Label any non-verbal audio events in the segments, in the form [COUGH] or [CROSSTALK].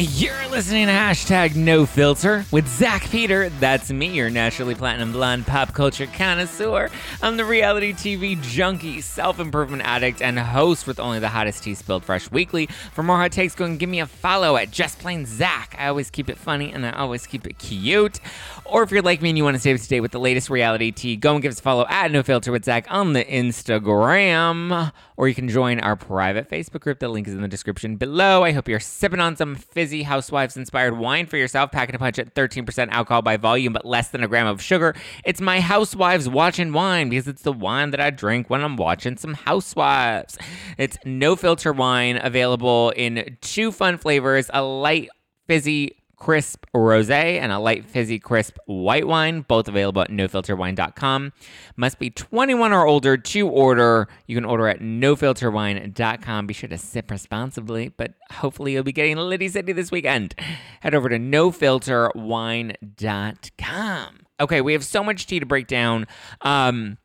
You're listening to hashtag no filter with Zach Peter. That's me, your naturally platinum blonde pop culture connoisseur. I'm the reality TV junkie, self improvement addict, and host with only the hottest tea spilled fresh weekly. For more hot takes, go and give me a follow at Just Plain Zach. I always keep it funny and I always keep it cute. Or if you're like me and you want to stay up to date with the latest reality tea, go and give us a follow at No Filter with Zach on the Instagram. Or you can join our private Facebook group. The link is in the description below. I hope you're sipping on some housewives inspired wine for yourself, packing a punch at 13% alcohol by volume, but less than a gram of sugar. It's my housewives watching wine because it's the wine that I drink when I'm watching some housewives. It's no filter wine available in two fun flavors a light fizzy crisp rosé and a light fizzy crisp white wine, both available at nofilterwine.com. Must be 21 or older to order. You can order at nofilterwine.com. Be sure to sip responsibly, but hopefully you'll be getting Liddy City this weekend. Head over to nofilterwine.com. Okay, we have so much tea to break down. Um,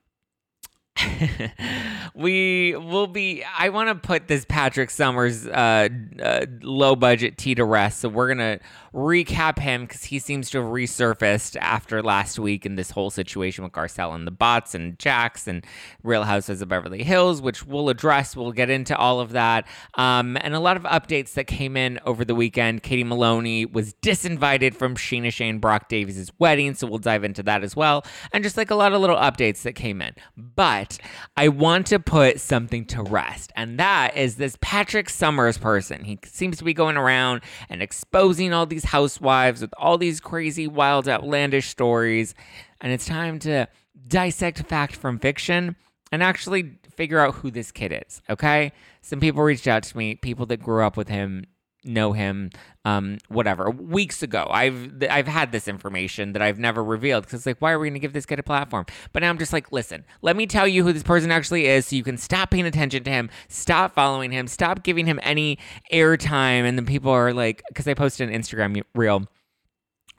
[LAUGHS] we will be i want to put this patrick summers uh, uh, low budget tea to rest. So we're gonna recap him because he seems to have resurfaced after last week in this whole situation with garcelle and the bots and jax and real houses of beverly hills which we'll address. We'll get into all of that. Um, and a lot of updates that came in over the weekend. Katie maloney was disinvited from Scheana Shane brock davies' wedding so we'll dive into that as well. And just like a lot of little updates that came in. But but I want to put something to rest, and that is this Patrick Summers person. He seems to be going around and exposing all these housewives with all these crazy, wild, outlandish stories. And it's time to dissect fact from fiction and actually figure out who this kid is, okay? Some people reached out to me, people that grew up with him, know him, um, whatever, weeks ago. I've I've had this information that I've never revealed because it's like, why are we going to give this kid a platform? But now I'm just like, listen, let me tell you who this person actually is, so you can stop paying attention to him, stop following him, stop giving him any airtime. And then people are like, because I posted an Instagram reel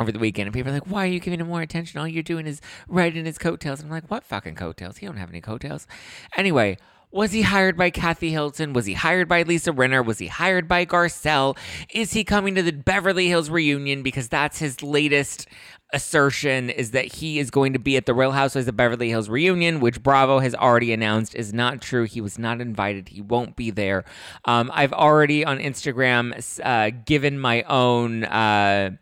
over the weekend, and people are like, "Why are you giving him more attention? All you're doing is riding his coattails." I'm like, "What fucking coattails? He don't have any coattails." Anyway, was he hired by Kathy Hilton? Was he hired by Lisa Rinna? Was he hired by Garcelle? Is he coming to the Beverly Hills reunion? Because that's his latest assertion is that he is going to be at the Real Housewives of Beverly Hills reunion, which Bravo has already announced is not true. He was not invited. He won't be there. Um, I've already on Instagram uh, given my own. Uh,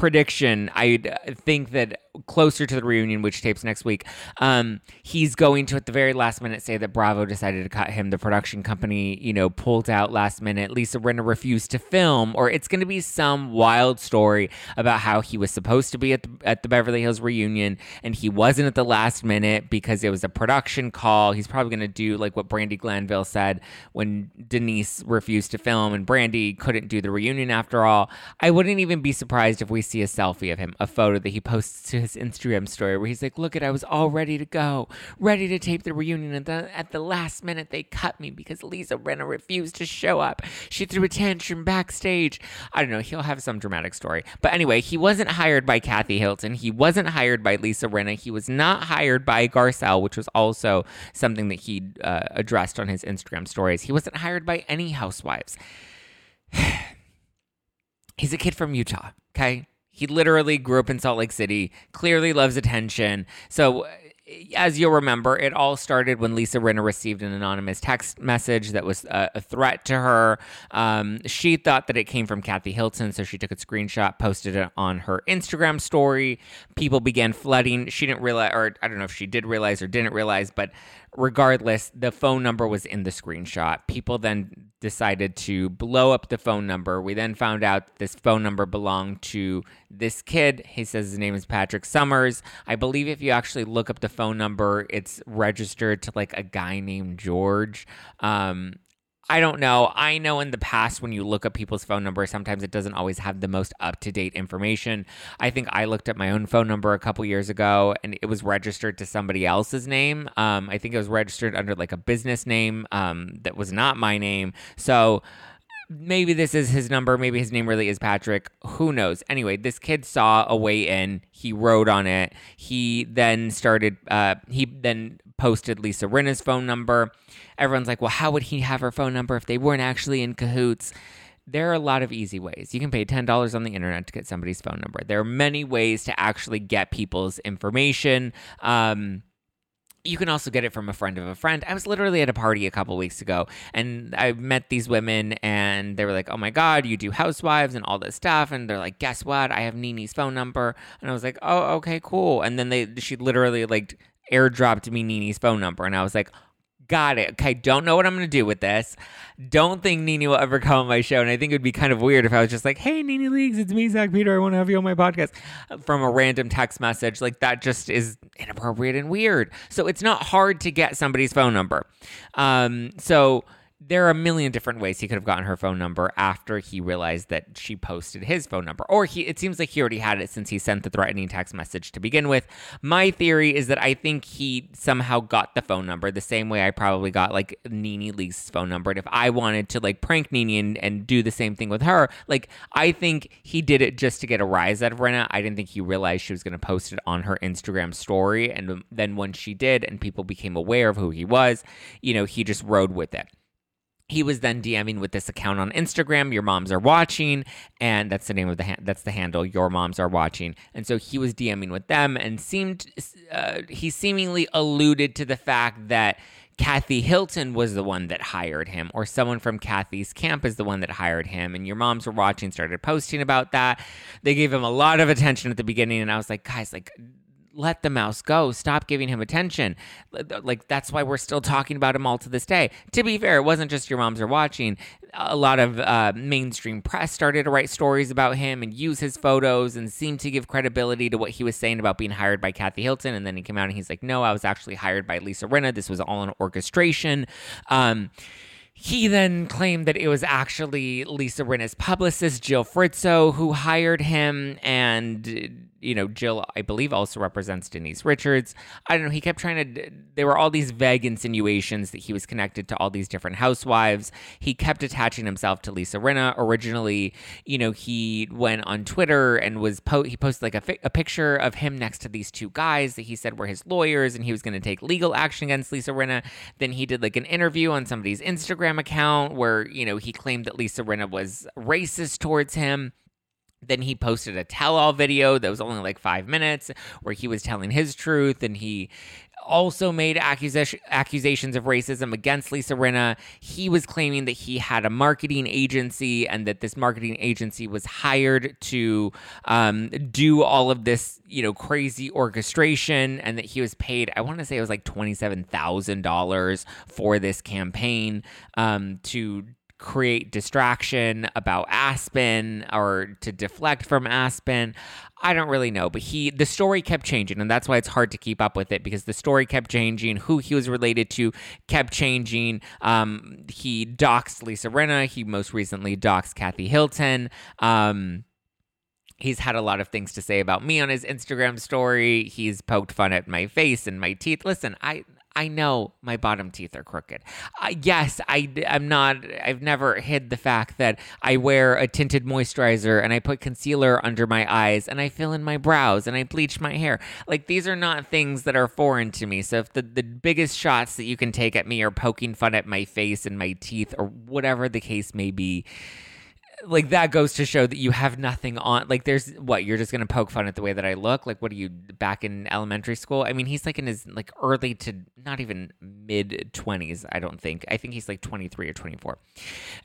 prediction. I think that closer to the reunion, which tapes next week, um, he's going to at the very last minute say that Bravo decided to cut him. The production company, you know, pulled out last minute. Lisa Rinna refused to film, or it's going to be some wild story about how he was supposed to be at the, at the Beverly Hills reunion and he wasn't at the last minute because it was a production call. He's probably going to do like what Brandi Glanville said when Denise refused to film and Brandi couldn't do the reunion after all. I wouldn't even be surprised if we see a selfie of him, a photo that he posts to his Instagram story where he's like, "Look at, I was all ready to go, ready to tape the reunion, and then at the last minute they cut me because Lisa Rinna refused to show up. She threw a tantrum backstage. I don't know. He'll have some dramatic story, but anyway, he wasn't hired by Kathy Hilton. He wasn't hired by Lisa Rinna. He was not hired by Garcelle, which was also something that he uh, addressed on his Instagram stories. He wasn't hired by any housewives. [SIGHS] He's a kid from Utah, okay? He literally grew up in Salt Lake City, clearly loves attention. So, as you'll remember, it all started when Lisa Rinna received an anonymous text message that was a, a threat to her. Um, she thought that it came from Kathy Hilton, so she took a screenshot, posted it on her Instagram story. People began flooding. She didn't realize, or I don't know if she did realize or didn't realize, but regardless, the phone number was in the screenshot. People then decided to blow up the phone number. We then found out this phone number belonged to this kid. He says his name is Patrick Summers. I believe if you actually look up the phone number, it's registered to like a guy named George. Um, I don't know. I know in the past when you look up people's phone numbers, sometimes it doesn't always have the most up to date information. I think I looked at my own phone number a couple years ago and it was registered to somebody else's name. Um, I think it was registered under like a business name um, that was not my name. So maybe this is his number. Maybe his name really is Patrick. Who knows? Anyway, this kid saw a way in. He wrote on it. He then started, uh, he then posted Lisa Rinna's phone number everyone's like, well, how would he have her phone number if they weren't actually in cahoots? there are a lot of easy ways. You can pay $10 on the internet to get somebody's phone number. There are many ways to actually get people's information. Um, you can also get it from a friend of a friend. I was literally at a party a couple weeks ago and I met these women and they were like, "Oh my god, you do housewives and all this stuff." And they're like, "Guess what? I have NeNe's phone number." And I was like, "Oh, okay, cool." And then they she literally like airdropped me NeNe's phone number and I was like, Got it. Okay, don't know what I'm going to do with this. Don't think NeNe will ever come on my show. And I think it would be kind of weird if I was just like, hey, NeNe Leakes, it's me, Zach Peter. I want to have you on my podcast from a random text message. Like, that just is inappropriate and weird. So it's not hard to get somebody's phone number. Um, so there are a million different ways he could have gotten her phone number after he realized that she posted his phone number. Or he it seems like he already had it since he sent the threatening text message to begin with. My theory is that I think he somehow got the phone number the same way I probably got like NeNe Lee's phone number. And if I wanted to like prank NeNe and, and do the same thing with her, like I think he did it just to get a rise out of Rinna. I didn't think he realized she was going to post it on her Instagram story. And then when she did and people became aware of who he was, you know, he just rode with it he was then DMing with this account on Instagram. Your moms are watching, and that's the name of the ha- that's the handle. Your moms are watching, and so he was DMing with them, and seemed uh, he seemingly alluded to the fact that Kathy Hilton was the one that hired him, or someone from Kathy's camp is the one that hired him. And your moms were watching, started posting about that. They gave him a lot of attention at the beginning, and I was like, guys, like let the mouse go. Stop giving him attention. Like that's why we're still talking about him all to this day. To be fair, it wasn't just your moms are watching. A lot of uh, mainstream press started to write stories about him and use his photos and seem to give credibility to what he was saying about being hired by Kathy Hilton. And then he came out and he's like, "No, I was actually hired by Lisa Rinna. This was all an orchestration." Um, he then claimed that it was actually Lisa Rinna's publicist, Jill Fritzo, who hired him. And, you know, Jill, I believe, also represents Denise Richards. I don't know. He kept trying to, there were all these vague insinuations that he was connected to all these different housewives. He kept attaching himself to Lisa Rinna. Originally, you know, he went on Twitter and was, po- he posted like a, fi- a picture of him next to these two guys that he said were his lawyers and he was going to take legal action against Lisa Rinna. Then he did like an interview on somebody's Instagram account where, you know, he claimed that Lisa Rinna was racist towards him. Then he posted a tell all video that was only like five minutes where he was telling his truth and he also made accusation, accusations of racism against Lisa Rinna. He was claiming that he had a marketing agency and that this marketing agency was hired to um, do all of this, you know, crazy orchestration and that he was paid, I want to say it was like $27,000 for this campaign um, to create distraction about Aspen or to deflect from Aspen. I don't really know, but he the story kept changing, and that's why it's hard to keep up with it because the story kept changing. Who he was related to kept changing. Um, he doxed Lisa Rinna. He most recently doxed Kathy Hilton. Um, he's had a lot of things to say about me on his Instagram story. He's poked fun at my face and my teeth. Listen, I I know my bottom teeth are crooked. Uh, yes, I, I'm not, I've never hid the fact that I wear a tinted moisturizer and I put concealer under my eyes and I fill in my brows and I bleach my hair. Like, these are not things that are foreign to me. So, if the, the biggest shots that you can take at me are poking fun at my face and my teeth or whatever the case may be, like that goes to show that you have nothing on like there's what you're just gonna poke fun at the way that i look? Like what are you back in elementary school? I mean he's like in his like early to not even mid 20s i don't think. I think he's like 23 or 24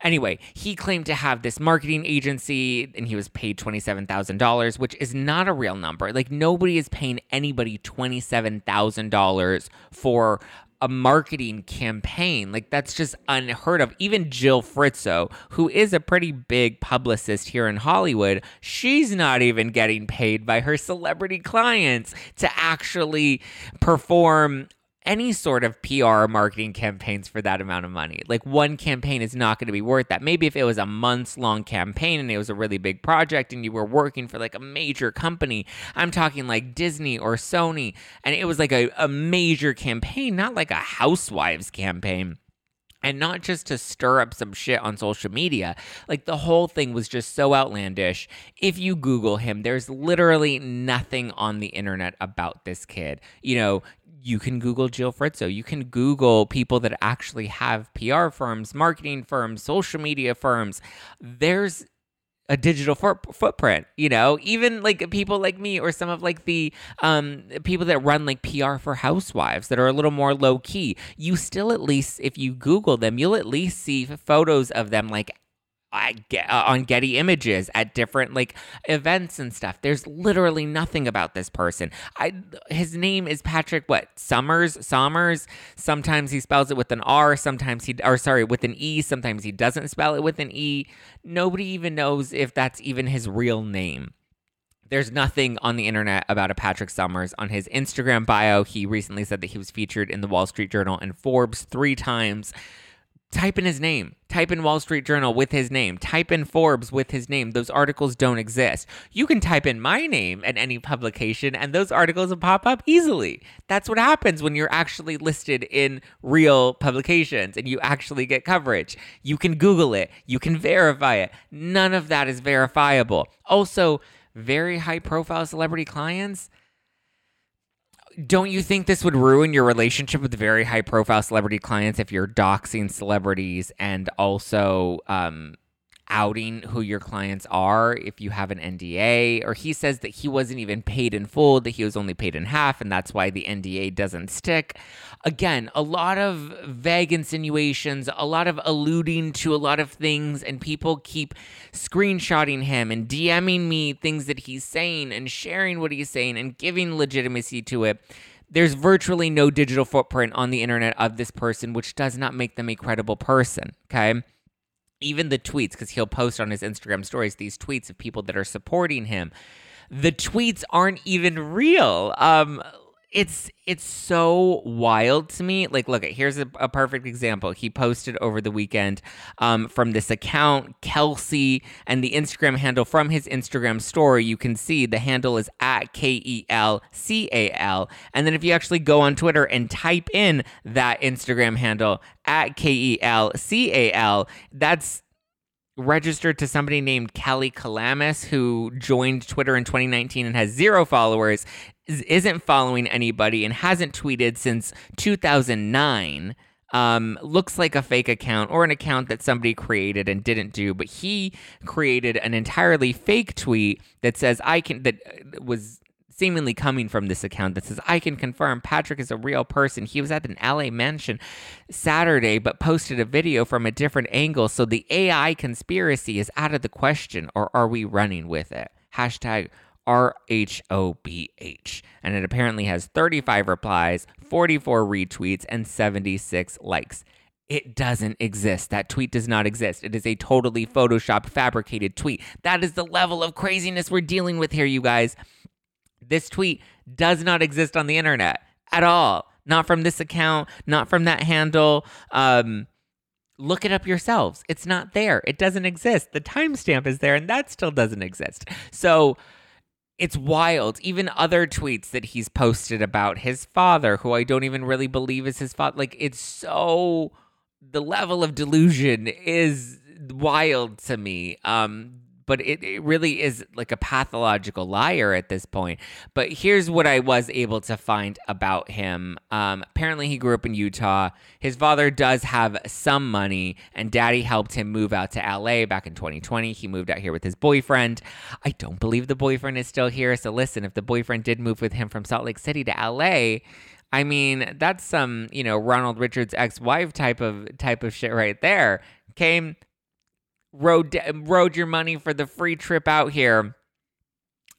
anyway he claimed to have this marketing agency and he was paid $27000 which is not a real number. Like nobody is paying anybody $27000 for a marketing campaign. Like that's just unheard of. Even Jill Fritzo, who is a pretty big publicist here in Hollywood, she's not even getting paid by her celebrity clients to actually perform any sort of PR marketing campaigns for that amount of money. Like one campaign is not going to be worth that. Maybe if it was a months long campaign and it was a really big project and you were working for like a major company, I'm talking like Disney or Sony, and it was like a, a major campaign, not like a housewives campaign and not just to stir up some shit on social media. Like the whole thing was just so outlandish. If you Google him, there's literally nothing on the internet about this kid. You know, you can Google Jill Fritzo. You can Google people that actually have PR firms, marketing firms, social media firms. There's a digital footprint you know even like people like me or some of like the um people that run like pr for housewives that are a little more low key you still at least if you google them you'll at least see photos of them like uh, on Getty Images at different like events and stuff. There's literally nothing about this person. I his name is Patrick what Summers Sommers. Sometimes he spells it with an R. Sometimes he or sorry with an E. Sometimes he doesn't spell it with an E. Nobody even knows if that's even his real name. There's nothing on the internet about a Patrick Summers. On his Instagram bio, he recently said that he was featured in the Wall Street Journal and Forbes three times type in his name. Type in Wall Street Journal with his name. Type in Forbes with his name. Those articles don't exist. You can type in my name at any publication and those articles will pop up easily. That's what happens when you're actually listed in real publications and you actually get coverage. You can Google it, you can verify it. None of that is verifiable. Also, very high profile celebrity clients don't you think this would ruin your relationship with very high profile celebrity clients if you're doxing celebrities and also um, outing who your clients are if you have an NDA, or he says that he wasn't even paid in full, that he was only paid in half, and that's why the NDA doesn't stick. Again, a lot of vague insinuations, a lot of alluding to a lot of things, and people keep screenshotting him and DMing me things that he's saying and sharing what he's saying and giving legitimacy to it there's virtually no digital footprint on the internet of this person, which does not make them a credible person. Okay even the tweets, because he'll post on his Instagram stories these tweets of people that are supporting him. The tweets aren't even real. Um, it's it's so wild to me. Like, look, here's a, a perfect example. He posted over the weekend um, from this account, Kelsey, and the Instagram handle from his Instagram story. You can see the handle is at K E L C A L. And then if you actually go on Twitter and type in that Instagram handle at K E L C A L, that's registered to somebody named Kelly Calamus, who joined Twitter in 2019 and has zero followers, isn't following anybody, and hasn't tweeted since 2009. Um, looks like a fake account or an account that somebody created and didn't do, but he created an entirely fake tweet that says I can that was seemingly coming from this account that says, I can confirm Patrick is a real person. He was at an LA mansion Saturday, but posted a video from a different angle. So the AI conspiracy is out of the question, or are we running with it? Hashtag RHOBH. And it apparently has 35 replies, 44 retweets, and 76 likes. It doesn't exist. That tweet does not exist. It is a totally Photoshop fabricated tweet. That is the level of craziness we're dealing with here, you guys. This tweet does not exist on the internet at all. Not from this account, not from that handle. Um, look it up yourselves. It's not there. It doesn't exist. The timestamp is there, and that still doesn't exist. So it's wild. Even other tweets that he's posted about his father, who I don't even really believe is his father. Like, it's so. The level of delusion is wild to me. Um, but it, it really is like a pathological liar at this point. But here's what I was able to find about him. Um, apparently, he grew up in Utah. His father does have some money, and daddy helped him move out to LA back in 2020. He moved out here with his boyfriend. I don't believe the boyfriend is still here. So, listen, if the boyfriend did move with him from Salt Lake City to LA, I mean, that's some, you know, Ronald Richards ex-wife type of type of shit right there. Came rode rode your money for the free trip out here.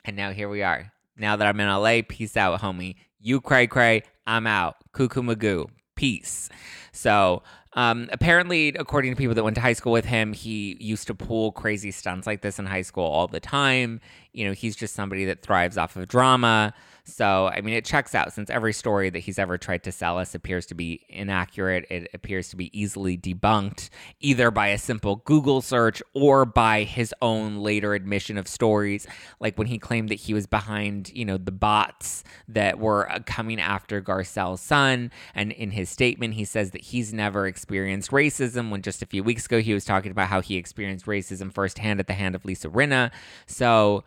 And now here we are. Now that I'm in LA, peace out, homie. You cray cray, I'm out. Cuckoo magoo. Peace. So um, apparently, according to people that went to high school with him, he used to pull crazy stunts like this in high school all the time. You know, he's just somebody that thrives off of drama. So, I mean, it checks out since every story that he's ever tried to sell us appears to be inaccurate. It appears to be easily debunked either by a simple Google search or by his own later admission of stories, like when he claimed that he was behind, you know, the bots that were uh, coming after Garcelle's son. And in his statement, he says that he's never experienced racism when just a few weeks ago he was talking about how he experienced racism firsthand at the hand of Lisa Rinna. So,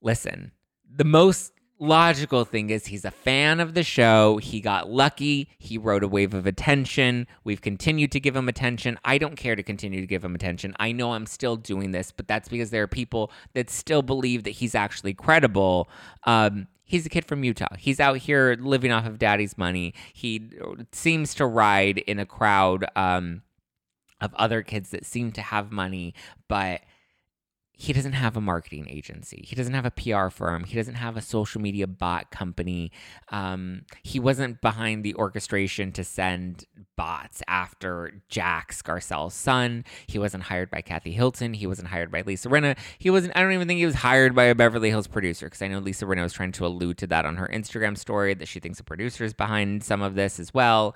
listen, the most logical thing is he's a fan of the show. He got lucky. He rode a wave of attention. We've continued to give him attention. I don't care to continue to give him attention. I know I'm still doing this, but that's because there are people that still believe that he's actually credible. Um, he's a kid from Utah. He's out here living off of daddy's money. He seems to ride in a crowd um, of other kids that seem to have money, but he doesn't have a marketing agency. He doesn't have a PR firm. He doesn't have a social media bot company. Um, he wasn't behind the orchestration to send bots after Jax Garcelle's son. He wasn't hired by Kathy Hilton. He wasn't hired by Lisa Rinna. He wasn't, I don't even think he was hired by a Beverly Hills producer because I know Lisa Rinna was trying to allude to that on her Instagram story that she thinks a producer is behind some of this as well.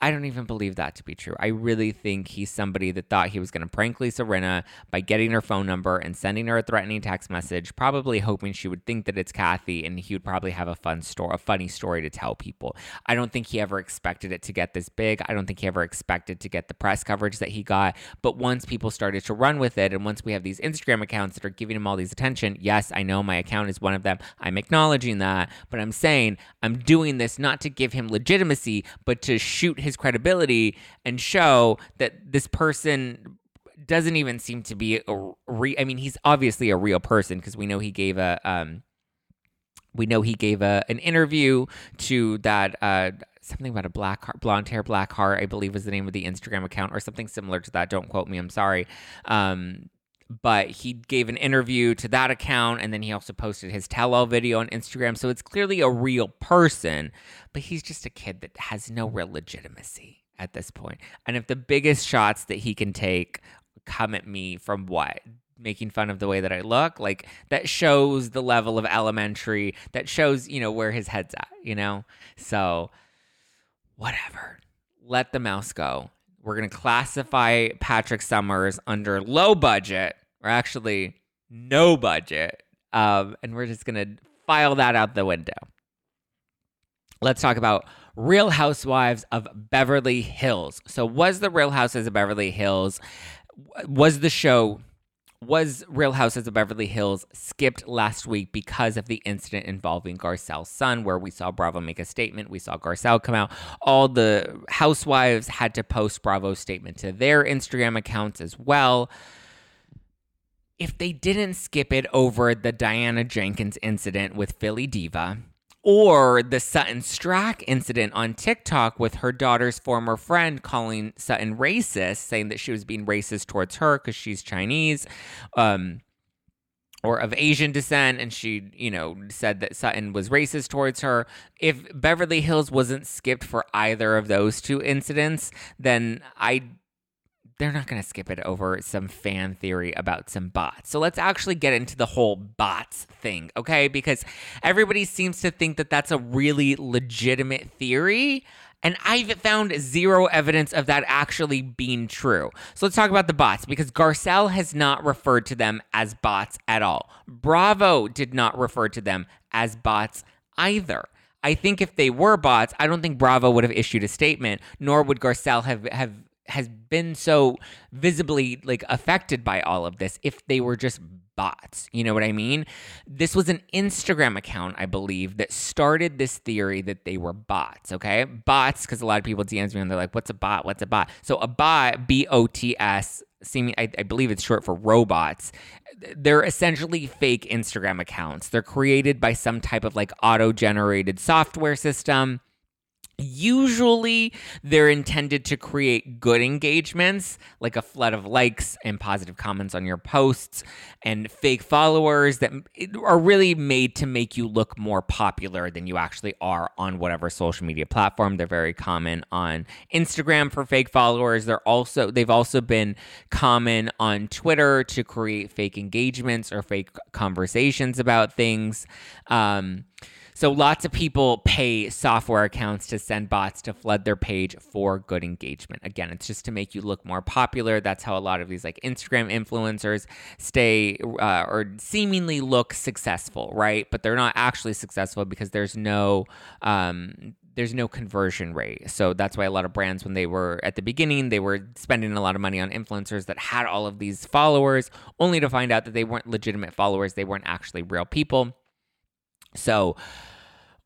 I don't even believe that to be true. I really think he's somebody that thought he was going to prank Lisa Rinna by getting her phone number and sending her a threatening text message, probably hoping she would think that it's Kathy and he would probably have a fun story, a funny story to tell people. I don't think he ever expected it to get this big. I don't think he ever expected to get the press coverage that he got. But once people started to run with it, and once we have these Instagram accounts that are giving him all these attention, yes, I know my account is one of them. I'm acknowledging that, but I'm saying I'm doing this not to give him legitimacy, but to shoot his credibility and show that this person doesn't even seem to be a re- I mean, he's obviously a real person because we know he gave a um we know he gave a an interview to that uh something about a black heart, blonde hair, black heart, I believe was the name of the Instagram account or something similar to that. Don't quote me. I'm sorry. Um, but he gave an interview to that account and then he also posted his tell all video on Instagram. So it's clearly a real person, but he's just a kid that has no real legitimacy at this point. And if the biggest shots that he can take come at me from what? Making fun of the way that I look, like that shows the level of elementary, that shows, you know, where his head's at, you know? So, whatever. Let the mouse go. We're going to classify Patrick Summers under low budget, or actually no budget. Um, and we're just going to file that out the window. Let's talk about Real Housewives of Beverly Hills. So, was the Real Houses of Beverly Hills, was the show was Real Houses of Beverly Hills skipped last week because of the incident involving Garcelle's son, where we saw Bravo make a statement. We saw Garcelle come out. All the housewives had to post Bravo's statement to their Instagram accounts as well. If they didn't skip it over the Diana Jenkins incident with Philly Diva, or the Sutton Stracke incident on TikTok with her daughter's former friend calling Sutton racist, saying that she was being racist towards her because she's Chinese. Um, or of Asian descent, and she, you know, said that Sutton was racist towards her. If Beverly Hills wasn't skipped for either of those two incidents, then I they're not going to skip it over some fan theory about some bots. So let's actually get into the whole bots thing, okay? Because everybody seems to think that that's a really legitimate theory. And I've found zero evidence of that actually being true. So let's talk about the bots because Garcelle has not referred to them as bots at all. Bravo did not refer to them as bots either. I think if they were bots, I don't think Bravo would have issued a statement, nor would Garcelle have, have has been so visibly like affected by all of this if they were just bots. You know what I mean? This was an Instagram account, I believe, that started this theory that they were bots. Okay, bots because a lot of people DMs me and they're like, "What's a bot? What's a bot?" So a bot, B O T S, seeming I, I believe it's short for robots. They're essentially fake Instagram accounts. They're created by some type of like auto-generated software system Usually, they're intended to create good engagements, like a flood of likes and positive comments on your posts, and fake followers that are really made to make you look more popular than you actually are on whatever social media platform. They're very common on Instagram for fake followers. They're also they've also been common on Twitter to create fake engagements or fake conversations about things. Um, so lots of people pay software accounts to send bots to flood their page for good engagement. Again, it's just to make you look more popular. That's how a lot of these like Instagram influencers stay uh, or seemingly look successful, right? But they're not actually successful because there's no um, there's no conversion rate. So that's why a lot of brands, when they were at the beginning, they were spending a lot of money on influencers that had all of these followers, only to find out that they weren't legitimate followers. They weren't actually real people. So,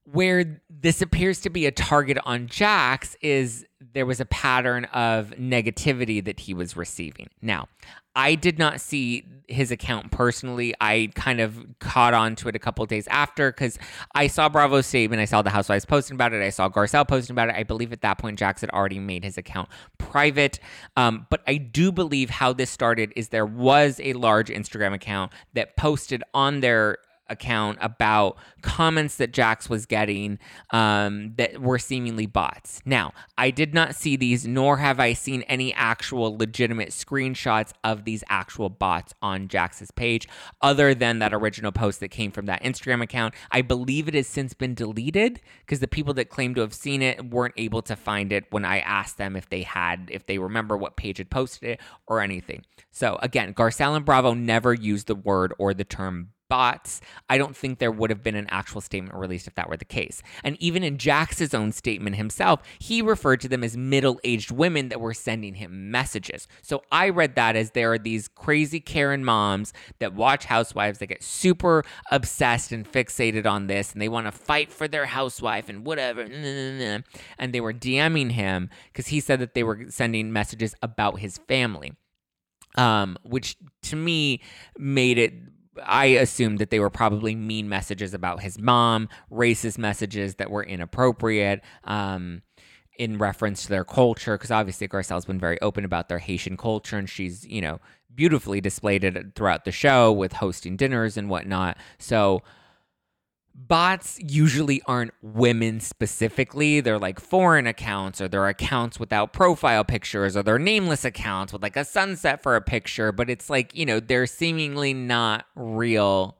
where this appears to be a target on Jax is there was a pattern of negativity that he was receiving. Now, I did not see his account personally. I kind of caught on to it a couple days after because I saw Bravo's statement. I saw the Housewives posting about it. I saw Garcelle posting about it. I believe at that point Jax had already made his account private. Um, but I do believe how this started is there was a large Instagram account that posted on their account about comments that Jax was getting um, that were seemingly bots. Now, I did not see these, nor have I seen any actual legitimate screenshots of these actual bots on Jax's page, other than that original post that came from that Instagram account. I believe it has since been deleted because the people that claim to have seen it weren't able to find it when I asked them if they had, if they remember what page had posted it or anything. So again, Garcelle and Bravo never used the word or the term bots, I don't think there would have been an actual statement released if that were the case. And even in Jax's own statement himself, he referred to them as middle aged women that were sending him messages. So I read that as there are these crazy Karen moms that watch Housewives that get super obsessed and fixated on this and they want to fight for their housewife and whatever. And they were DMing him because he said that they were sending messages about his family. Um, which to me made it I assumed that they were probably mean messages about his mom, racist messages that were inappropriate. Um, in reference to their culture, because obviously Garcelle's been very open about their Haitian culture, and she's, you know, beautifully displayed it throughout the show with hosting dinners and whatnot. So bots usually aren't women specifically. They're like foreign accounts or they're accounts without profile pictures or they're nameless accounts with like a sunset for a picture, but it's like, you know, they're seemingly not real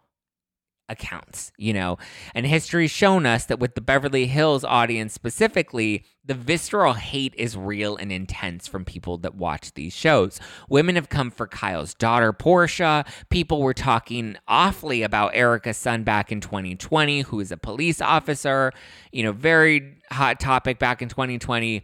accounts, you know. And history's shown us that with the Beverly Hills audience specifically, the visceral hate is real and intense from people that watch these shows. Women have come for Kyle's daughter, Portia. People were talking awfully about Erika's son back in 2020, who is a police officer. You know, very hot topic back in 2020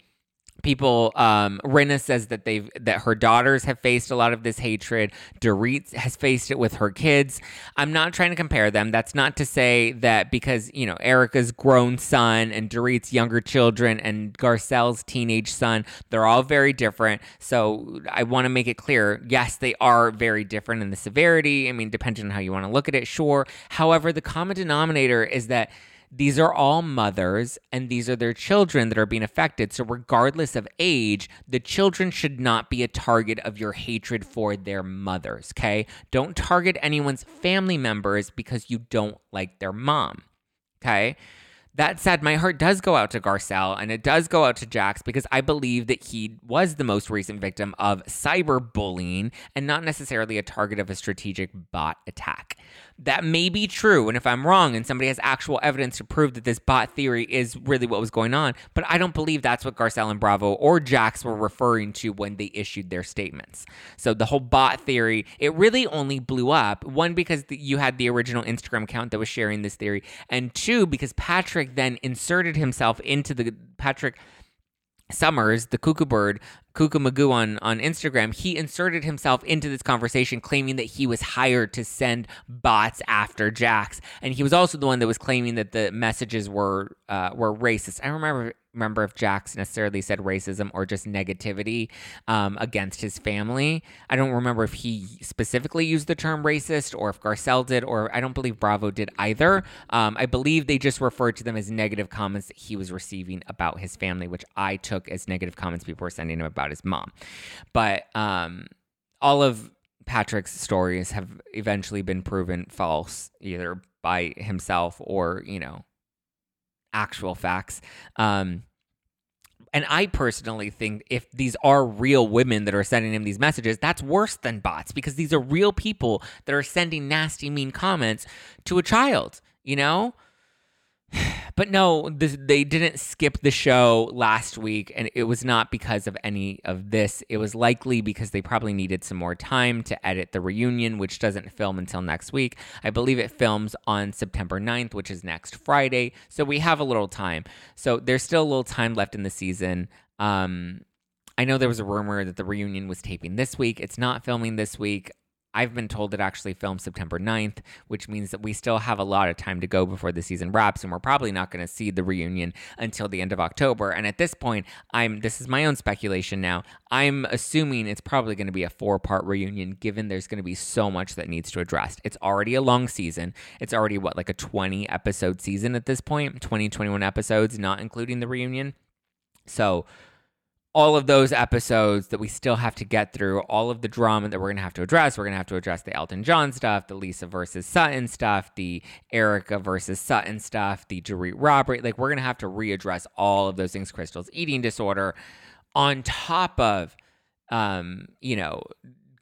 people um Rinna says that they've that her daughters have faced a lot of this hatred. Dorit has faced it with her kids. I'm not trying to compare them. That's not to say that because, you know, Erika's grown son and Dorit's younger children and Garcelle's teenage son, they're all very different. So I want to make it clear, yes, they are very different in the severity. I mean, depending on how you want to look at it, sure. However, the common denominator is that these are all mothers and these are their children that are being affected. So, regardless of age, the children should not be a target of your hatred for their mothers, okay? Don't target anyone's family members because you don't like their mom, okay? That said, my heart does go out to Garcelle and it does go out to Jax because I believe that he was the most recent victim of cyberbullying and not necessarily a target of a strategic bot attack. That may be true, and if I'm wrong and somebody has actual evidence to prove that this bot theory is really what was going on, but I don't believe that's what Garcelle and Bravo or Jax were referring to when they issued their statements. So the whole bot theory, it really only blew up, one, because you had the original Instagram account that was sharing this theory, and two, because Patrick then inserted himself into the Patrick Summers, the cuckoo bird, Cuckoo Magoo on, on Instagram, he inserted himself into this conversation claiming that he was hired to send bots after Jax. And he was also the one that was claiming that the messages were uh, were racist. I remember remember if Jax necessarily said racism or just negativity um, against his family. I don't remember if he specifically used the term racist or if Garcelle did, or I don't believe Bravo did either. Um, I believe they just referred to them as negative comments that he was receiving about his family, which I took as negative comments people were sending him about his mom. But um, all of Patrick's stories have eventually been proven false, either by himself or, you know, actual facts. Um, and I personally think if these are real women that are sending him these messages, that's worse than bots because these are real people that are sending nasty, mean comments to a child, you know? But no, they didn't skip the show last week, and it was not because of any of this. It was likely because they probably needed some more time to edit the reunion, which doesn't film until next week. I believe it films on September 9th, which is next Friday. So we have a little time. So there's still a little time left in the season. Um, I know there was a rumor that the reunion was taping this week. It's not filming this week. I've been told it actually films September 9th, which means that we still have a lot of time to go before the season wraps, and we're probably not going to see the reunion until the end of October. And at this point, I'm this is my own speculation now. I'm assuming it's probably going to be a four part reunion, given there's going to be so much that needs to address. It's already a long season. It's already what like a 20 episode season at this point, 20, 21 episodes, not including the reunion. So all of those episodes that we still have to get through, all of the drama that we're going to have to address. We're going to have to address the Elton John stuff, the Lisa versus Sutton stuff, the Erika versus Sutton stuff, the Dorit robbery. Like, we're going to have to readdress all of those things, Crystal's eating disorder, on top of, um, you know,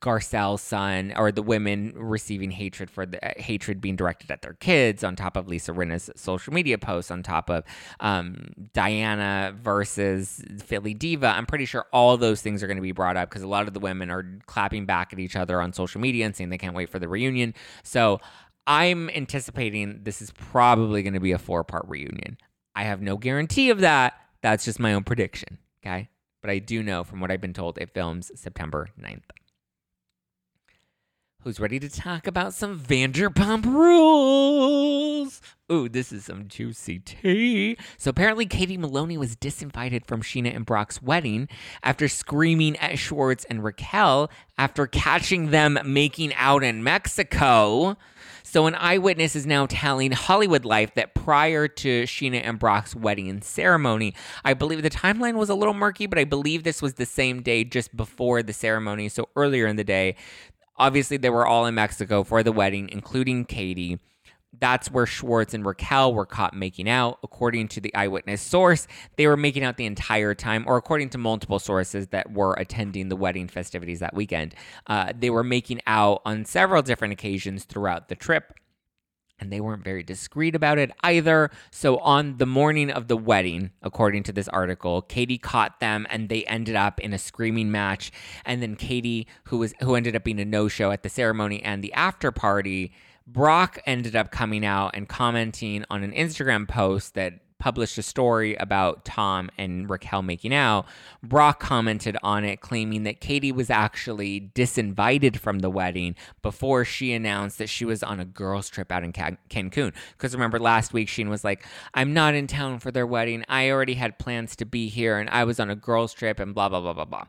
Garcelle's son or the women receiving hatred for the uh, hatred being directed at their kids, on top of Lisa Rinna's social media posts, on top of um, Diana versus Philly Diva. I'm pretty sure all those things are going to be brought up because a lot of the women are clapping back at each other on social media and saying they can't wait for the reunion. So I'm anticipating this is probably going to be a four part reunion. I have no guarantee of that. That's just my own prediction. Okay. But I do know from what I've been told, it films September 9th who's ready to talk about some Vanderpump rules. Ooh, this is some juicy tea. So apparently, Katie Maloney was disinvited from Scheana and Brock's wedding after screaming at Schwartz and Raquel after catching them making out in Mexico. So, an eyewitness is now telling Hollywood Life that prior to Scheana and Brock's wedding ceremony, I believe the timeline was a little murky, but I believe this was the same day just before the ceremony. So, earlier in the day, Obviously, they were all in Mexico for the wedding, including Katie. That's where Schwartz and Raquel were caught making out. According to the eyewitness source, they were making out the entire time, or according to multiple sources that were attending the wedding festivities that weekend, uh, they were making out on several different occasions throughout the trip and they weren't very discreet about it either. So on the morning of the wedding, according to this article, Katie caught them and they ended up in a screaming match. And then Katie, who was who ended up being a no-show at the ceremony and the after party, Brock ended up coming out and commenting on an Instagram post that published a story about Tom and Raquel making out, Brock commented on it, claiming that Katie was actually disinvited from the wedding before she announced that she was on a girls' trip out in Can- Cancun. Because remember, last week Sheen was like, I'm not in town for their wedding. I already had plans to be here and I was on a girls' trip and blah, blah, blah, blah, blah.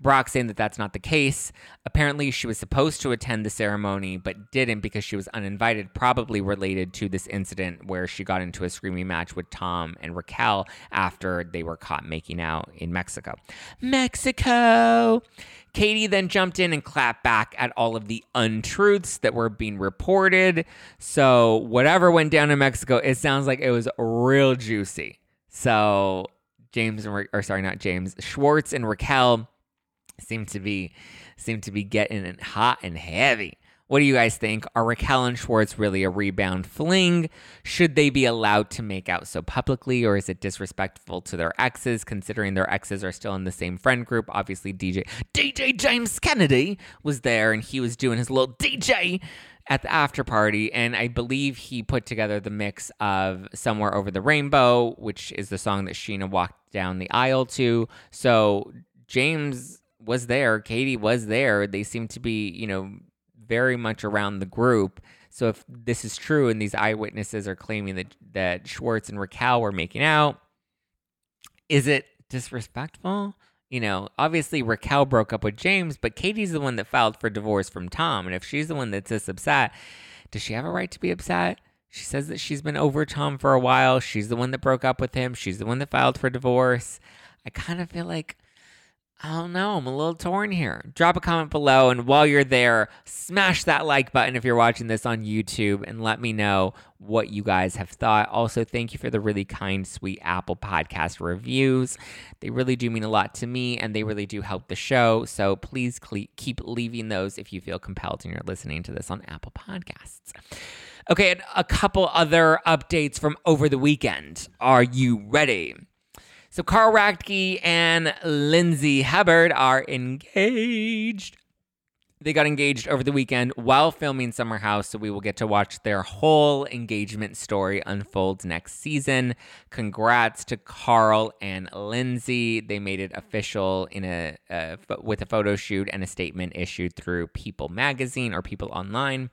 Brock saying that that's not the case. Apparently, she was supposed to attend the ceremony, but didn't because she was uninvited, probably related to this incident where she got into a screaming match with Tom and Raquel after they were caught making out in Mexico. Mexico! Katie then jumped in and clapped back at all of the untruths that were being reported. So, whatever went down in Mexico, it sounds like it was real juicy. So, James and or sorry, not James, Schwartz and Raquel seem to be seem to be getting hot and heavy. What do you guys think? Are Raquel and Schwartz really a rebound fling? Should they be allowed to make out so publicly, or is it disrespectful to their exes, considering their exes are still in the same friend group? Obviously, DJ DJ James Kennedy was there, and he was doing his little DJ at the after party, and I believe he put together the mix of "Somewhere Over the Rainbow," which is the song that Scheana walked down the aisle to. So James was there, Katie was there. They seem to be, you know, very much around the group. So if this is true and these eyewitnesses are claiming that that Schwartz and Raquel were making out, is it disrespectful? You know, obviously Raquel broke up with James, but Katie's the one that filed for divorce from Tom. And if she's the one that's this upset, does she have a right to be upset? She says that she's been over Tom for a while. She's the one that broke up with him. She's the one that filed for divorce. I kind of feel like I don't know. I'm a little torn here. Drop a comment below. And while you're there, smash that like button if you're watching this on YouTube and let me know what you guys have thought. Also, thank you for the really kind, sweet Apple Podcast reviews. They really do mean a lot to me and they really do help the show. So please keep leaving those if you feel compelled and you're listening to this on Apple Podcasts. Okay, a couple other updates from over the weekend. Are you ready? So Carl Radke and Lindsay Hubbard are engaged. They got engaged over the weekend while filming Summer House, so we will get to watch their whole engagement story unfold next season. Congrats to Carl and Lindsay. They made it official in a uh, with a photo shoot and a statement issued through People Magazine or People Online.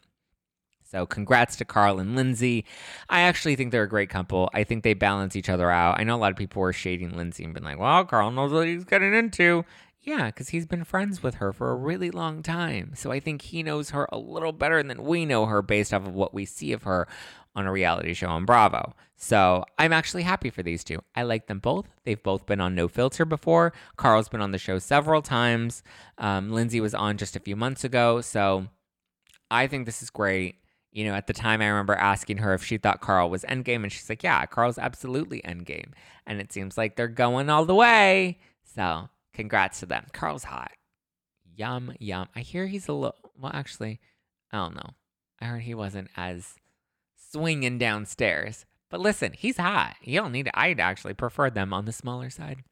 So congrats to Carl and Lindsay. I actually think they're a great couple. I think they balance each other out. I know a lot of people were shading Lindsay and been like, well, Carl knows what he's getting into. Yeah, because he's been friends with her for a really long time. So I think he knows her a little better than we know her based off of what we see of her on a reality show on Bravo. So I'm actually happy for these two. I like them both. They've both been on No Filter before. Carl's been on the show several times. Um, Lindsay was on just a few months ago. So I think this is great. You know, at the time, I remember asking her if she thought Carl was endgame, and she's like, "Yeah, Carl's absolutely endgame." And it seems like they're going all the way. So Congrats to them. Carl's hot. Yum, yum. I hear he's a little, well, actually, I don't know. I heard he wasn't as swinging downstairs. But listen, he's hot. You don't need, I'd actually prefer them on the smaller side.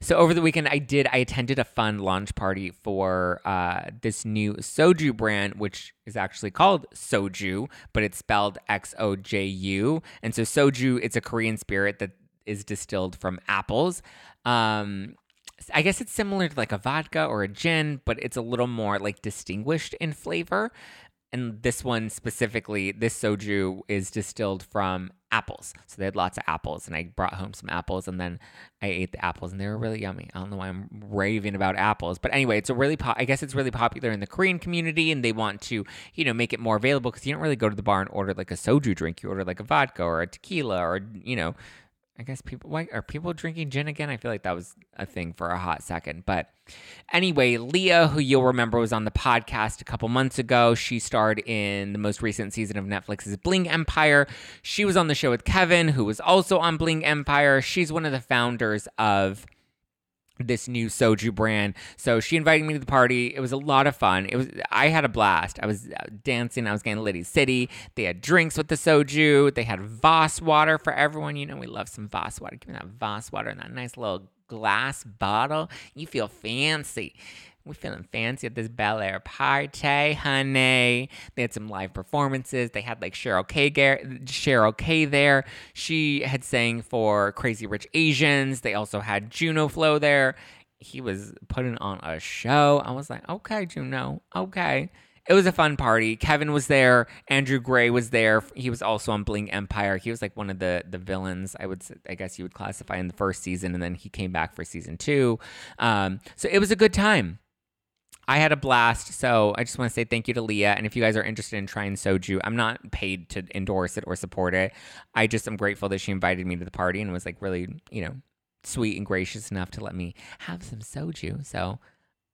So over the weekend, I did. I attended a fun launch party for uh, this new soju brand, which is actually called soju, but it's spelled X O J U. And so soju, it's a Korean spirit that is distilled from apples. Um, I guess it's similar to like a vodka or a gin, but it's a little more like distinguished in flavor. And this one specifically, this soju is distilled from apples. So they had lots of apples, and I brought home some apples, and then I ate the apples, and they were really yummy. I don't know why I'm raving about apples, but anyway, it's a really, po- I guess it's really popular in the Korean community, and they want to, you know, make it more available because you don't really go to the bar and order like a soju drink. You order like a vodka or a tequila or you know I guess people why are people drinking gin again? I feel like that was a thing for a hot second. But anyway, Leah, who you'll remember was on the podcast a couple months ago, she starred in the most recent season of Netflix's Bling Empire. She was on the show with Kevin, who was also on Bling Empire. She's one of the founders of this new soju brand. So she invited me to the party. It was a lot of fun. It was I had a blast. I was uh, dancing. I was getting Liddy City. They had drinks with the soju. They had Voss water for everyone. You know we love some Voss water. Give me that Voss water and that nice little glass bottle. You feel fancy. We're feeling fancy at this Bel Air party, honey. They had some live performances. They had like Cheryl K. Cheryl K. there. She had sang for Crazy Rich Asians. They also had Juno Flow there. He was putting on a show. I was like, okay, Juno, okay. It was a fun party. Kevin was there. Andrew Gray was there. He was also on Bling Empire. He was like one of the the villains. I would, I guess you would classify in the first season, and then he came back for season two. Um, so it was a good time. I had a blast. So I just want to say thank you to Leah. And if you guys are interested in trying soju, I'm not paid to endorse it or support it. I just am grateful that she invited me to the party and was like really, you know, sweet and gracious enough to let me have some soju. So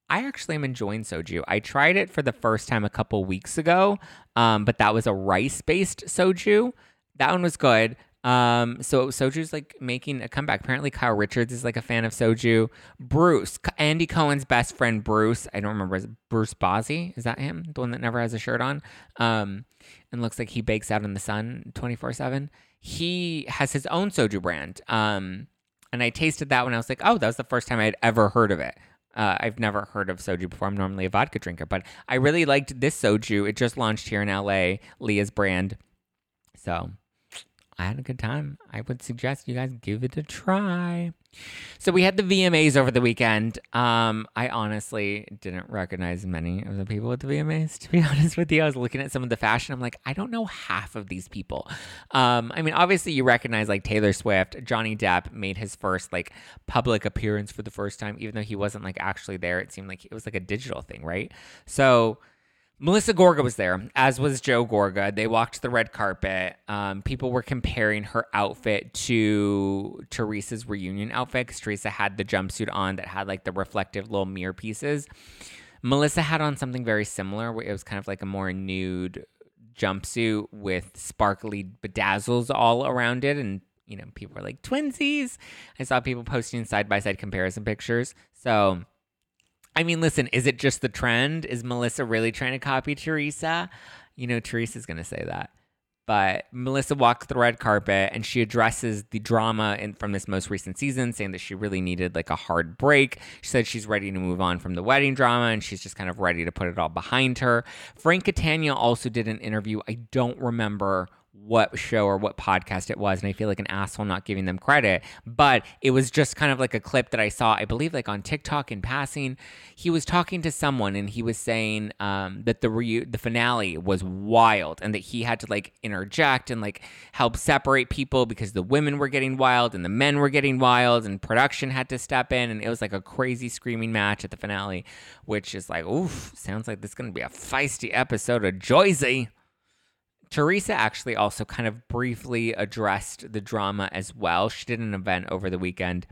I actually am enjoying soju. I tried it for the first time a couple weeks ago, um, but that was a rice based soju. That one was good. Um, so Soju's like making a comeback. Apparently, Kyle Richards is like a fan of Soju. Bruce, Andy Cohen's best friend, Bruce. I don't remember. Bruce Bozzi? Is that him? The one that never has a shirt on. Um, and looks like he bakes out in the sun twenty four seven. He has his own Soju brand. Um, and I tasted that when I was like, oh, that was the first time I'd ever heard of it. Uh, I've never heard of soju before. I'm normally a vodka drinker, but I really liked this soju. It just launched here in LA, Leah's brand. So I had a good time. I would suggest you guys give it a try. So we had the VMAs over the weekend. Um, I honestly didn't recognize many of the people at the VMAs. To be [LAUGHS] honest with you, I was looking at some of the fashion. I'm like, I don't know half of these people. Um, I mean, obviously you recognize like Taylor Swift. Johnny Depp made his first like public appearance for the first time, even though he wasn't like actually there. It seemed like it was like a digital thing, right? So Melissa Gorga was there, as was Joe Gorga. They walked the red carpet. Um, people were comparing her outfit to Teresa's reunion outfit because Teresa had the jumpsuit on that had like the reflective little mirror pieces. Melissa had on something very similar. It was kind of like a more nude jumpsuit with sparkly bedazzles all around it, and you know people were like twinsies. I saw people posting side by side comparison pictures. So I mean, listen, is it just the trend? Is Melissa really trying to copy Teresa? You know, Teresa's going to say that. But Melissa walked the red carpet and she addresses the drama in, from this most recent season, saying that she really needed like a hard break. She said she's ready to move on from the wedding drama and she's just kind of ready to put it all behind her. Frank Catania also did an interview. I don't remember what show or what podcast it was, and I feel like an asshole not giving them credit. But it was just kind of like a clip that I saw, I believe, like on TikTok in passing. He was talking to someone, and he was saying um, that the re- the finale was wild, and that he had to like interject and like help separate people because the women were getting wild and the men were getting wild, and production had to step in, and it was like a crazy screaming match at the finale, which is like, oof, sounds like this is gonna be a feisty episode of Joyzy. Teresa actually also kind of briefly addressed the drama as well. She did an event over the weekend.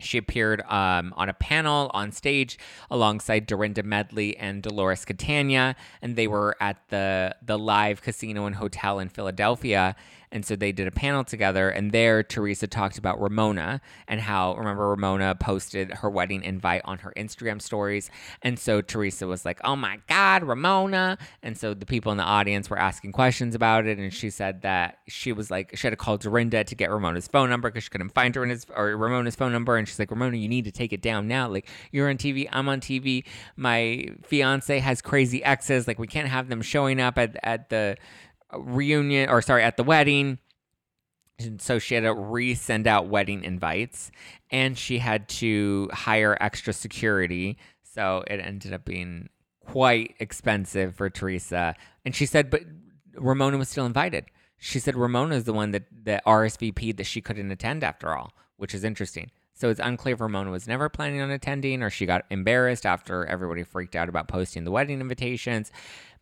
She appeared um, on a panel on stage alongside Dorinda Medley and Dolores Catania, and they were at the the live casino and hotel in Philadelphia. And so they did a panel together, and there Teresa talked about Ramona and how, remember, Ramona posted her wedding invite on her Instagram stories. And so Teresa was like, oh my God, Ramona. And so the people in the audience were asking questions about it. And she said that she was like, she had to call Dorinda to get Ramona's phone number because she couldn't find Dorinda's or Ramona's phone number. And she's like, Ramona, you need to take it down now. Like, you're on TV, I'm on TV. My fiance has crazy exes. Like, we can't have them showing up at, at the, reunion or sorry at the wedding. And so she had to resend out wedding invites and she had to hire extra security. So it ended up being quite expensive for teresa. And she said but ramona was still invited. She said ramona is the one that that rsvp that she couldn't attend after all which is interesting. So it's unclear if Ramona was never planning on attending or she got embarrassed after everybody freaked out about posting the wedding invitations.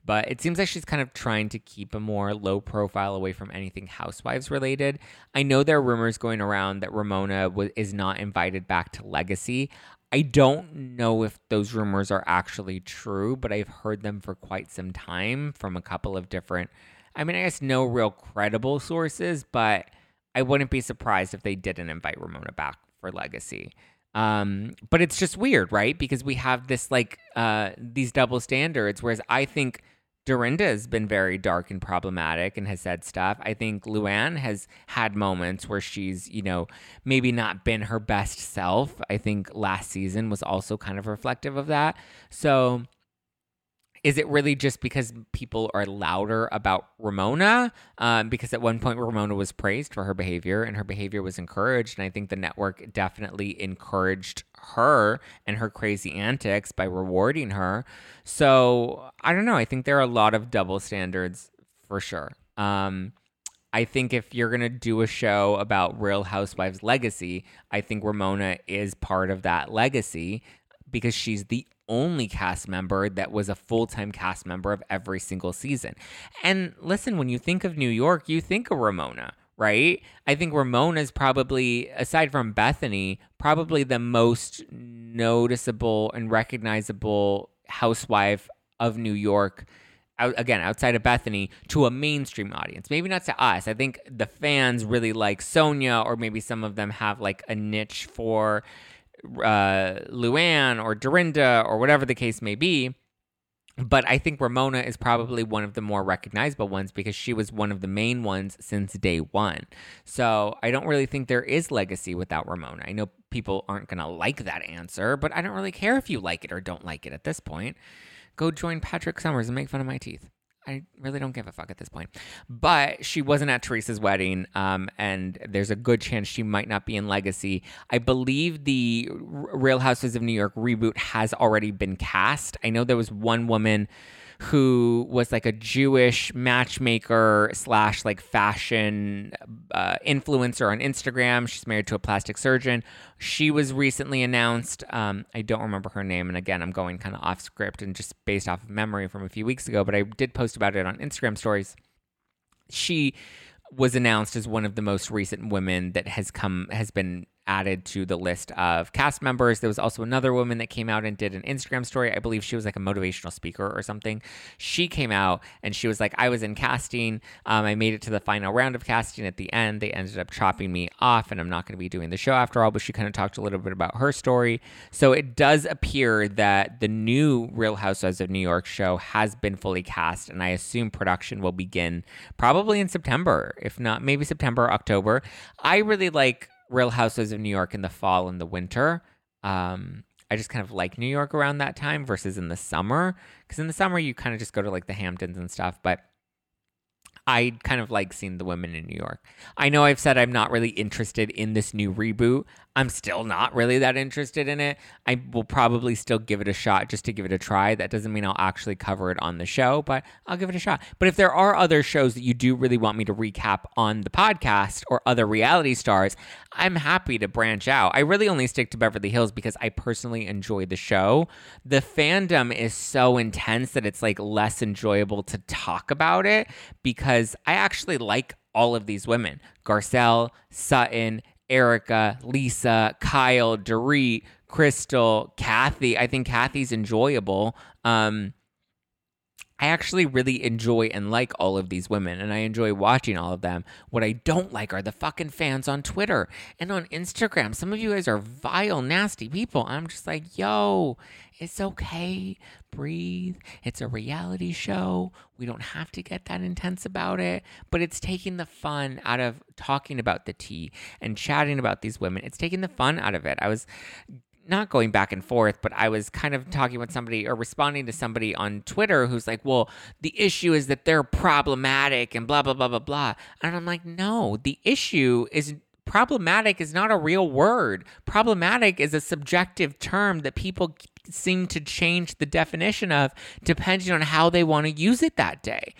But it seems like she's kind of trying to keep a more low profile away from anything housewives related. I know there are rumors going around that Ramona w- is not invited back to Legacy. I don't know if those rumors are actually true, but I've heard them for quite some time from a couple of different, I mean, I guess no real credible sources, but I wouldn't be surprised if they didn't invite Ramona back for Legacy. Um, but it's just weird, right? Because we have this like uh, these double standards. Whereas I think Dorinda has been very dark and problematic and has said stuff. I think Luann has had moments where she's, you know, maybe not been her best self. I think last season was also kind of reflective of that. So is it really just because people are louder about Ramona? Um, because at one point Ramona was praised for her behavior and her behavior was encouraged. And I think the network definitely encouraged her and her crazy antics by rewarding her. So I don't know. I think there are a lot of double standards for sure. Um, I think if you're going to do a show about Real Housewives legacy, I think Ramona is part of that legacy because she's the only cast member that was a full time cast member of every single season. And listen, when you think of New York, you think of Ramona, right? I think Ramona is probably, aside from Bethenny, probably the most noticeable and recognizable housewife of New York. Out, again, outside of Bethenny, to a mainstream audience. Maybe not to us. I think the fans really like Sonja, or maybe some of them have like a niche for uh, Luann or Dorinda or whatever the case may be. But I think Ramona is probably one of the more recognizable ones because she was one of the main ones since day one. So I don't really think there is legacy without Ramona. I know people aren't going to like that answer, but I don't really care if you like it or don't like it at this point. Go join Patrick Summers and make fun of my teeth. I really don't give a fuck at this point. But she wasn't at Teresa's wedding, um, and there's a good chance she might not be in Legacy. I believe the Real Houses of New York reboot has already been cast. I know there was one woman who was like a Jewish matchmaker slash like fashion uh, influencer on Instagram. She's married to a plastic surgeon. She was recently announced. Um, I don't remember her name, and again, I'm going kind of off script and just based off of memory from a few weeks ago, but I did post about it on Instagram stories. She was announced as one of the most recent women that has come has been added to the list of cast members. There was also another woman that came out and did an Instagram story. I believe she was like a motivational speaker or something. She came out and she was like, I was in casting. Um, I made it to the final round of casting at the end. They ended up chopping me off, and I'm not going to be doing the show after all. But she kind of talked a little bit about her story. So it does appear that the new Real Housewives of New York show has been fully cast, and I assume production will begin probably in September, if not maybe September, or October. I really like Real Houses of New York in the fall and the winter. Um, I just kind of like New York around that time versus in the summer. Because in the summer, you kind of just go to like the Hamptons and stuff. But I kind of like seeing the women in New York. I know I've said I'm not really interested in this new reboot. I'm still not really that interested in it. I will probably still give it a shot just to give it a try. That doesn't mean I'll actually cover it on the show, but I'll give it a shot. But if there are other shows that you do really want me to recap on the podcast or other reality stars, I'm happy to branch out. I really only stick to Beverly Hills because I personally enjoy the show. The fandom is so intense that it's like less enjoyable to talk about it because I actually like all of these women Garcelle, Sutton, Erika, Lisa, Kyle, Dorit, Crystal, Kathy. I think Kathy's enjoyable. Um, I actually really enjoy and like all of these women, and I enjoy watching all of them. What I don't like are the fucking fans on Twitter and on Instagram. Some of you guys are vile, nasty people. I'm just like, yo, it's okay. Breathe. It's a reality show. We don't have to get that intense about it, but it's taking the fun out of talking about the tea and chatting about these women. It's taking the fun out of it. I was not going back and forth, but I was kind of talking with somebody or responding to somebody on Twitter who's like, well, the issue is that they're problematic and blah, blah, blah, blah, blah. And I'm like, no, the issue is problematic is not a real word. Problematic is a subjective term that people seem to change the definition of depending on how they want to use it that day.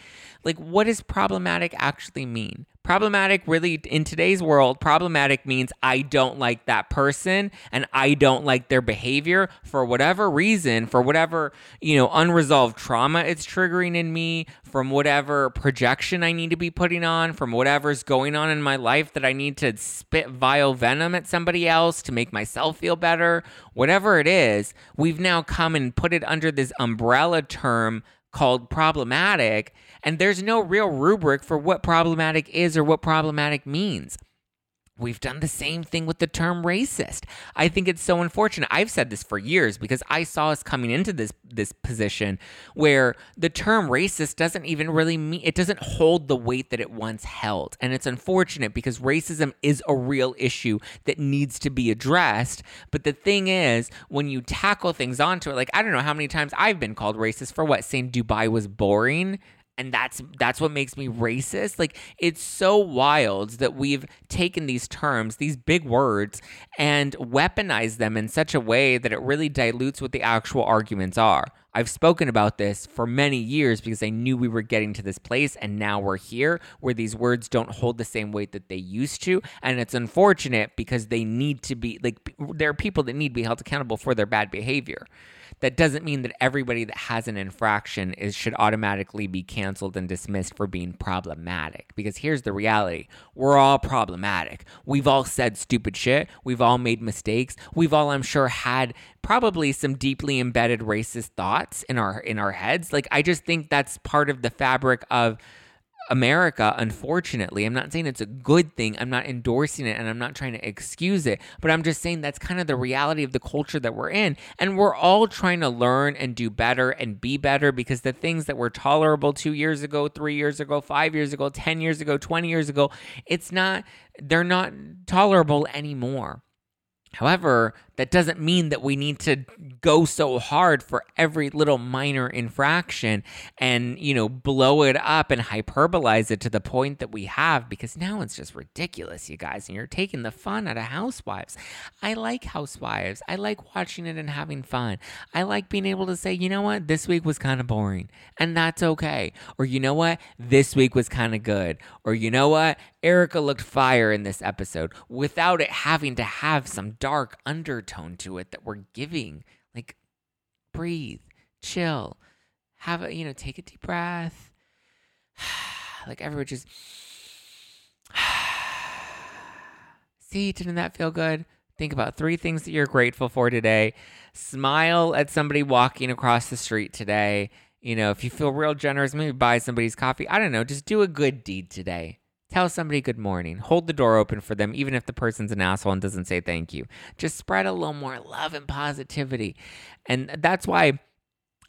Like, what does problematic actually mean? Problematic, really, in today's world, problematic means I don't like that person and I don't like their behavior for whatever reason, for whatever, you know, unresolved trauma it's triggering in me, from whatever projection I need to be putting on, from whatever's going on in my life that I need to spit vile venom at somebody else to make myself feel better, whatever it is, we've now come and put it under this umbrella term called problematic, and there's no real rubric for what problematic is or what problematic means. We've done the same thing with the term racist. I think it's so unfortunate. I've said this for years because I saw us coming into this this position where the term racist doesn't even really mean it doesn't hold the weight that it once held. And it's unfortunate because racism is a real issue that needs to be addressed. But the thing is, when you tackle things onto it, like I don't know how many times I've been called racist for what saying Dubai was boring and that's that's what makes me racist. Like it's so wild that we've taken these terms these big words and weaponized them in such a way that it really dilutes what the actual arguments are I've spoken about this for many years because I knew we were getting to this place, and now we're here where these words don't hold the same weight that they used to. And it's unfortunate because they need to be like, there are people that need to be held accountable for their bad behavior. That doesn't mean that everybody that has an infraction is should automatically be canceled and dismissed for being problematic. Because here's the reality. We're all problematic. We've all said stupid shit. We've all made mistakes. We've all i'm sure had probably some deeply embedded racist thoughts in our in our heads like i just think that's part of the fabric of America, unfortunately, I'm not saying it's a good thing. I'm not endorsing it and I'm not trying to excuse it, but I'm just saying that's kind of the reality of the culture that we're in. And we're all trying to learn and do better and be better because the things that were tolerable two years ago, three years ago, five years ago, 10 years ago, 20 years ago, it's not, they're not tolerable anymore. However, that doesn't mean that we need to go so hard for every little minor infraction and, you know, blow it up and hyperbolize it to the point that we have because now it's just ridiculous, you guys. And you're taking the fun out of Housewives. I like Housewives. I like watching it and having fun. I like being able to say, you know what, this week was kind of boring and that's okay. Or, you know what, this week was kind of good. Or, you know what, Erika looked fire in this episode without it having to have some dark undertone to it that we're giving. Like, breathe, chill, have a, you know, take a deep breath. [SIGHS] like, everyone just [SIGHS] See, didn't that feel good? Think about three things that you're grateful for today. Smile at somebody walking across the street today. You know, if you feel real generous, maybe buy somebody's coffee. I don't know. Just do a good deed today. Tell somebody good morning. Hold the door open for them, even if the person's an asshole and doesn't say thank you. Just spread a little more love and positivity. And that's why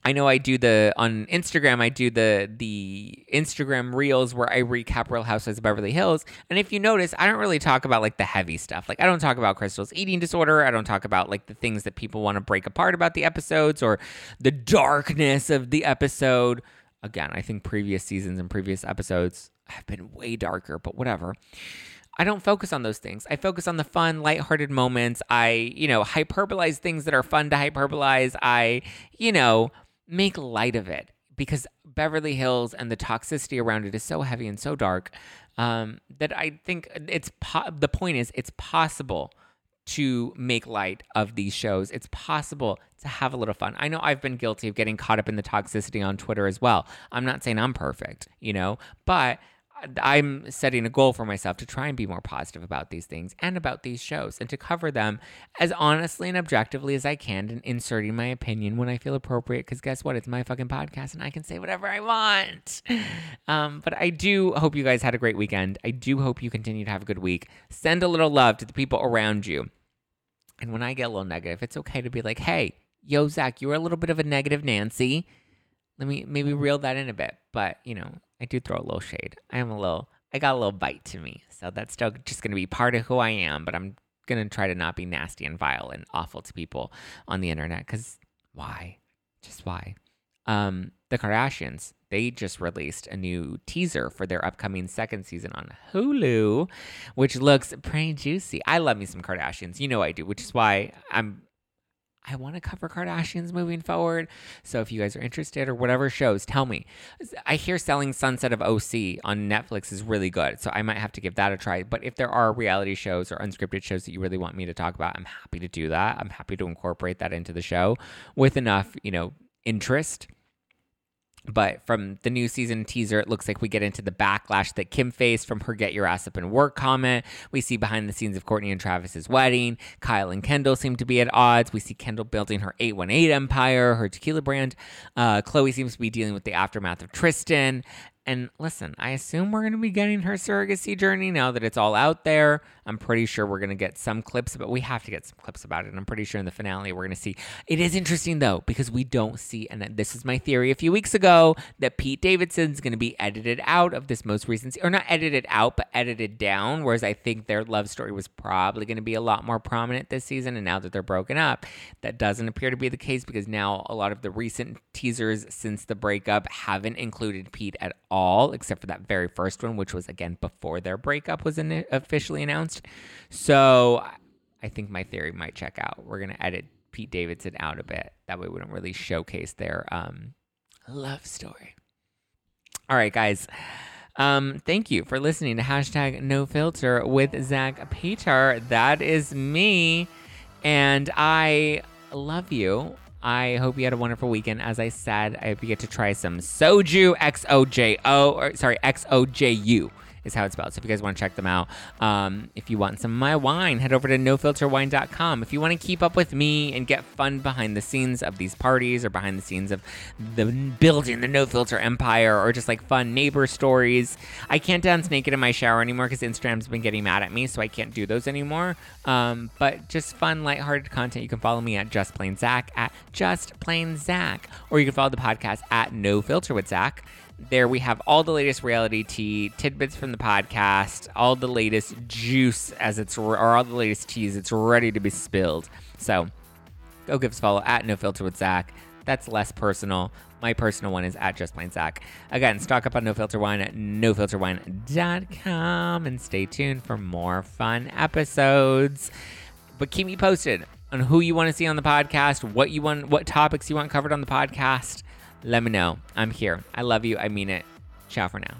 I know I do the on Instagram. I do the the Instagram reels where I recap Real Housewives of Beverly Hills. And if you notice, I don't really talk about like the heavy stuff. Like I don't talk about Crystal's eating disorder. I don't talk about like the things that people want to break apart about the episodes or the darkness of the episode. Again, I think previous seasons and previous episodes have been way darker, but whatever. I don't focus on those things. I focus on the fun, lighthearted moments. I, you know, hyperbolize things that are fun to hyperbolize. I, you know, make light of it because Beverly Hills and the toxicity around it is so heavy and so dark um, that I think it's po- the point is it's possible to make light of these shows. It's possible to have a little fun. I know I've been guilty of getting caught up in the toxicity on Twitter as well. I'm not saying I'm perfect, you know, but I'm setting a goal for myself to try and be more positive about these things and about these shows and to cover them as honestly and objectively as I can and inserting my opinion when I feel appropriate. Because guess what? It's my fucking podcast and I can say whatever I want. Um, but I do hope you guys had a great weekend. I do hope you continue to have a good week. Send a little love to the people around you. And when I get a little negative, it's okay to be like, hey, yo, Zach, you were a little bit of a negative Nancy. Let me maybe reel that in a bit. But, you know, I do throw a little shade. I am a little, I got a little bite to me. So that's still just going to be part of who I am, but I'm going to try to not be nasty and vile and awful to people on the internet because why? Just why? Um, the Kardashians, they just released a new teaser for their upcoming second season on Hulu, which looks pretty juicy. I love me some Kardashians. You know I do, which is why I'm I want to cover Kardashians moving forward. So if you guys are interested or whatever shows, tell me. I hear Selling Sunset of OC on Netflix is really good. So I might have to give that a try. But if there are reality shows or unscripted shows that you really want me to talk about, I'm happy to do that. I'm happy to incorporate that into the show with enough, you know, interest but from the new season teaser, it looks like we get into the backlash that Kim faced from her get your ass up and work comment. We see behind the scenes of Kourtney and Travis's wedding. Kyle and Kendall seem to be at odds. We see Kendall building her 818 empire, her tequila brand. Uh, Khloé seems to be dealing with the aftermath of Tristan. And listen, I assume we're going to be getting her surrogacy journey now that it's all out there. I'm pretty sure we're going to get some clips, but we have to get some clips about it. And I'm pretty sure in the finale we're going to see. It is interesting though, because we don't see, and this is my theory a few weeks ago, that Pete Davidson's going to be edited out of this most recent, or not edited out, but edited down. Whereas I think their love story was probably going to be a lot more prominent this season. And now that they're broken up, that doesn't appear to be the case because now a lot of the recent teasers since the breakup haven't included Pete at all, except for that very first one, which was again before their breakup was in- officially announced announced. So I think my theory might check out. We're gonna edit Pete Davidson out a bit. That way we don't really showcase their um, love story. All right, guys. Um, thank you for listening to hashtag no filter with Zach Peter. That is me. And I love you. I hope you had a wonderful weekend. As I said, I hope you get to try some soju, X O J O, or sorry, X O J U is how it's spelled. So if you guys want to check them out, um, if you want some of my wine, head over to nofilterwine.com. If you want to keep up with me and get fun behind the scenes of these parties or behind the scenes of the building the no filter empire or just like fun neighbor stories, I can't dance naked in my shower anymore because Instagram's been getting mad at me, so I can't do those anymore. Um, but just fun, lighthearted content. You can follow me at Just Plain Zach at Just Plain Zach, or you can follow the podcast at No Filter with Zach. There we have all the latest reality tea, tidbits from the podcast, all the latest juice as it's or all the latest teas. It's ready to be spilled. So go give us follow at No Filter with Zach. That's less personal. My personal one is at Just Plain Zach. Again, stock up on No Filter Wine at nofilterwine.com and stay tuned for more fun episodes. But keep me posted on who you want to see on the podcast, what you want, what topics you want covered on the podcast let me know. I'm here. I love you. I mean it. Ciao for now.